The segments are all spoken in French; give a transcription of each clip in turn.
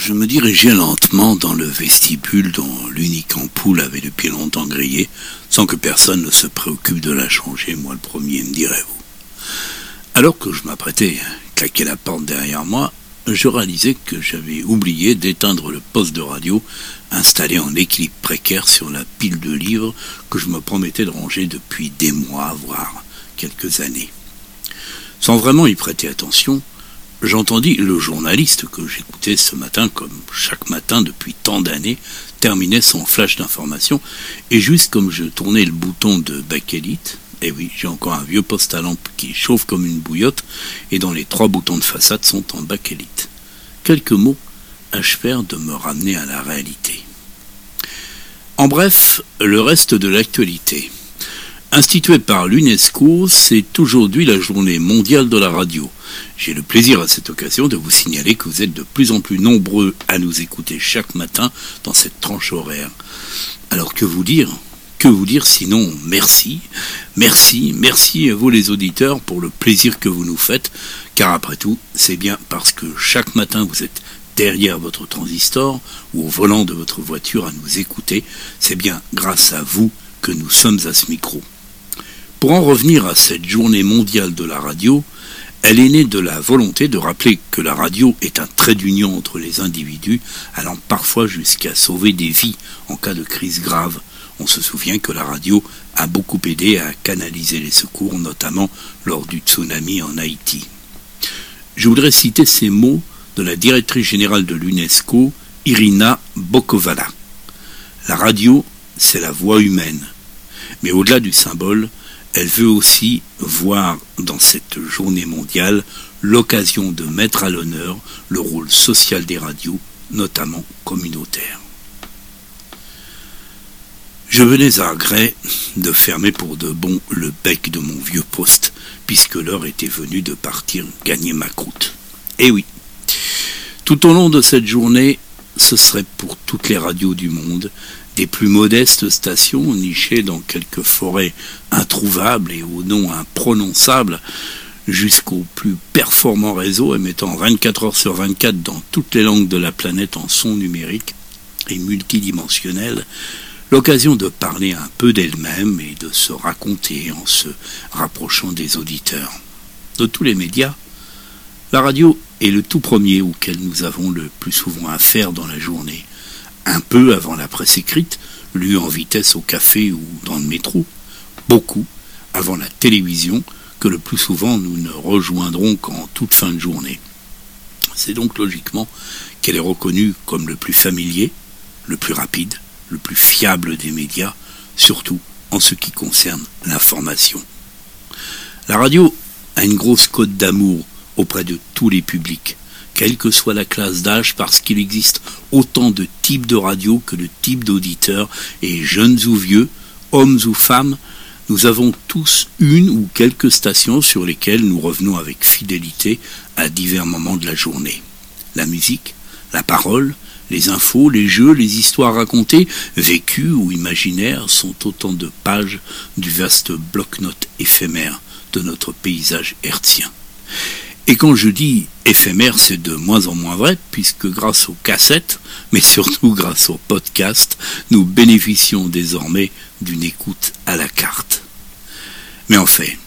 Je me dirigeais lentement dans le vestibule dont l'unique ampoule avait depuis longtemps grillé, sans que personne ne se préoccupe de la changer, moi le premier, me direz-vous. Alors que je m'apprêtais à claquer la porte derrière moi, je réalisais que j'avais oublié d'éteindre le poste de radio installé en équilibre précaire sur la pile de livres que je me promettais de ranger depuis des mois, voire quelques années. Sans vraiment y prêter attention, j'entendis le journaliste que j'écoutais ce matin, comme chaque matin depuis tant d'années, terminer son flash d'information, et juste comme je tournais le bouton de bakélite, et eh oui, j'ai encore un vieux poste à lampe qui chauffe comme une bouillotte, et dont les trois boutons de façade sont en bakélite. Quelques mots achevèrent de me ramener à la réalité. En bref, le reste de l'actualité. Instituée par l'UNESCO, c'est aujourd'hui la journée mondiale de la radio. J'ai le plaisir à cette occasion de vous signaler que vous êtes de plus en plus nombreux à nous écouter chaque matin dans cette tranche horaire. Alors que vous dire? Que vous dire sinon? Merci Merci, merci à vous les auditeurs pour le plaisir que vous nous faites, car après tout, c'est bien parce que chaque matin vous êtes derrière votre transistor ou au volant de votre voiture à nous écouter, c'est bien grâce à vous que nous sommes à ce micro. Pour en revenir à cette journée mondiale de la radio, elle est née de la volonté de rappeler que la radio est un trait d'union entre les individus, allant parfois jusqu'à sauver des vies en cas de crise grave. On se souvient que la radio a beaucoup aidé à canaliser les secours, notamment lors du tsunami en Haïti. Je voudrais citer ces mots de la directrice générale de l'UNESCO, Irina Bokovala. La radio, c'est la voix humaine. Mais au-delà du symbole, elle veut aussi voir dans cette journée mondiale l'occasion de mettre à l'honneur le rôle social des radios, notamment communautaires. Je venais à regret de fermer pour de bon le bec de mon vieux poste, puisque l'heure était venue de partir gagner ma croûte. Eh oui, tout au long de cette journée, ce serait pour toutes les radios du monde des plus modestes stations nichées dans quelques forêts introuvables et au nom imprononçable, jusqu'aux plus performants réseaux émettant 24 heures sur 24 dans toutes les langues de la planète en son numérique et multidimensionnel, l'occasion de parler un peu d'elle-même et de se raconter en se rapprochant des auditeurs. De tous les médias, la radio est le tout premier auquel nous avons le plus souvent affaire dans la journée un peu avant la presse écrite, lue en vitesse au café ou dans le métro, beaucoup avant la télévision, que le plus souvent nous ne rejoindrons qu'en toute fin de journée. C'est donc logiquement qu'elle est reconnue comme le plus familier, le plus rapide, le plus fiable des médias, surtout en ce qui concerne l'information. La radio a une grosse cote d'amour auprès de tous les publics, quelle que soit la classe d'âge, parce qu'il existe autant de types de radio que de types d'auditeurs, et jeunes ou vieux, hommes ou femmes, nous avons tous une ou quelques stations sur lesquelles nous revenons avec fidélité à divers moments de la journée. La musique, la parole, les infos, les jeux, les histoires racontées, vécues ou imaginaires, sont autant de pages du vaste bloc-notes éphémère de notre paysage hertzien. Et quand je dis éphémère, c'est de moins en moins vrai, puisque grâce aux cassettes, mais surtout grâce aux podcasts, nous bénéficions désormais d'une écoute à la carte. Mais en fait,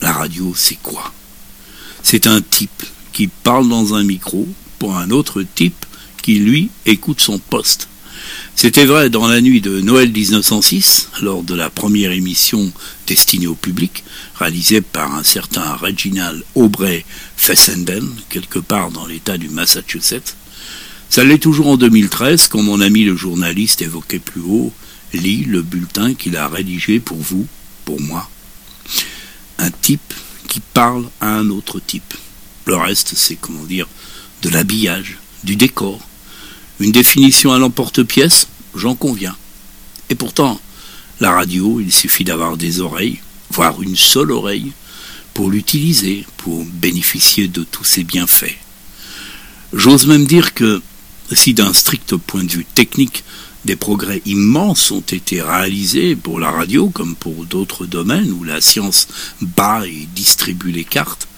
la radio, c'est quoi? C'est un type qui parle dans un micro pour un autre type qui, lui, écoute son poste. C'était vrai dans la nuit de Noël 1906, lors de la première émission destinée au public, réalisée par un certain Reginald Aubrey Fessenden, quelque part dans l'État du Massachusetts. Ça l'est toujours en 2013, quand mon ami le journaliste évoquait plus haut, lit le bulletin qu'il a rédigé pour vous, pour moi. Un type qui parle à un autre type. Le reste, c'est, comment dire, de l'habillage, du décor, une définition à l'emporte-pièce, j'en conviens. Et pourtant, la radio, il suffit d'avoir des oreilles, voire une seule oreille, pour l'utiliser, pour bénéficier de tous ses bienfaits. J'ose même dire que, si d'un strict point de vue technique, des progrès immenses ont été réalisés pour la radio comme pour d'autres domaines où la science bat et distribue les cartes,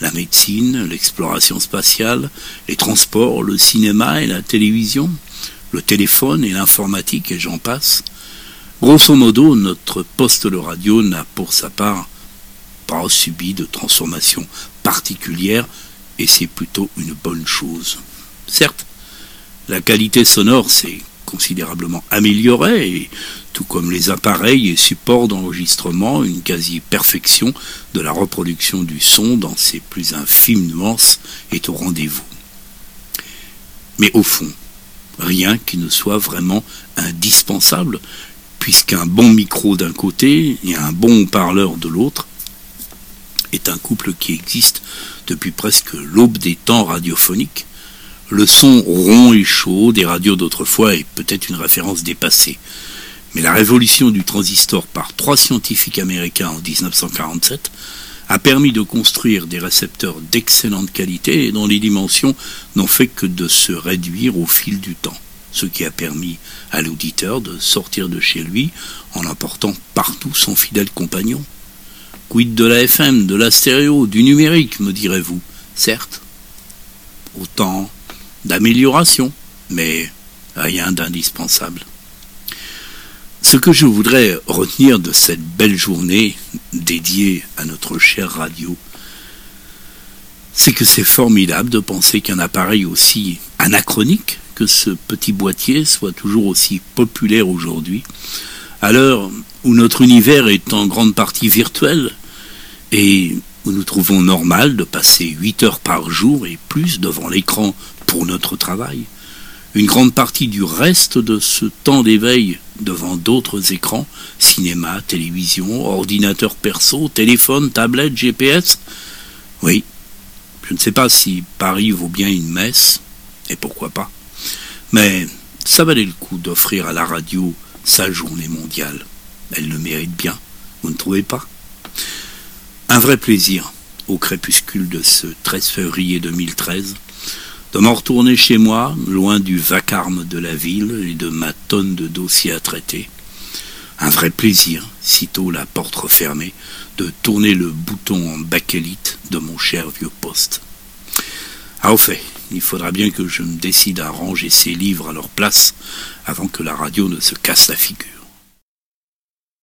la médecine, l'exploration spatiale, les transports, le cinéma et la télévision, le téléphone et l'informatique et j'en passe. Grosso modo, notre poste de radio n'a pour sa part pas subi de transformation particulière et c'est plutôt une bonne chose. Certes, la qualité sonore s'est considérablement améliorée, et, tout comme les appareils et supports d'enregistrement, une quasi-perfection de la reproduction du son dans ses plus infimes nuances est au rendez-vous. Mais au fond, rien qui ne soit vraiment indispensable, puisqu'un bon micro d'un côté et un bon parleur de l'autre est un couple qui existe depuis presque l'aube des temps radiophoniques. Le son rond et chaud des radios d'autrefois est peut-être une référence dépassée. Mais la révolution du transistor par trois scientifiques américains en 1947 a permis de construire des récepteurs d'excellente qualité et dont les dimensions n'ont fait que de se réduire au fil du temps, ce qui a permis à l'auditeur de sortir de chez lui en emportant partout son fidèle compagnon. Quid de la FM, de la stéréo, du numérique, me direz-vous? Certes. Autant d'amélioration, mais rien d'indispensable. Ce que je voudrais retenir de cette belle journée dédiée à notre chère radio, c'est que c'est formidable de penser qu'un appareil aussi anachronique que ce petit boîtier soit toujours aussi populaire aujourd'hui, à l'heure où notre univers est en grande partie virtuel et où nous trouvons normal de passer 8 heures par jour et plus devant l'écran pour notre travail. Une grande partie du reste de ce temps d'éveil devant d'autres écrans, cinéma, télévision, ordinateur perso, téléphone, tablette, GPS. Oui, je ne sais pas si Paris vaut bien une messe, et pourquoi pas. Mais ça valait le coup d'offrir à la radio sa journée mondiale. Elle le mérite bien, vous ne trouvez pas? Un vrai plaisir, au crépuscule de ce 13 février 2013, de m'en retourner chez moi, loin du vacarme de la ville et de ma tonne de dossiers à traiter. Un vrai plaisir, sitôt la porte refermée, de tourner le bouton en bakélite de mon cher vieux poste. Ah, au fait, il faudra bien que je me décide à ranger ces livres à leur place avant que la radio ne se casse la figure.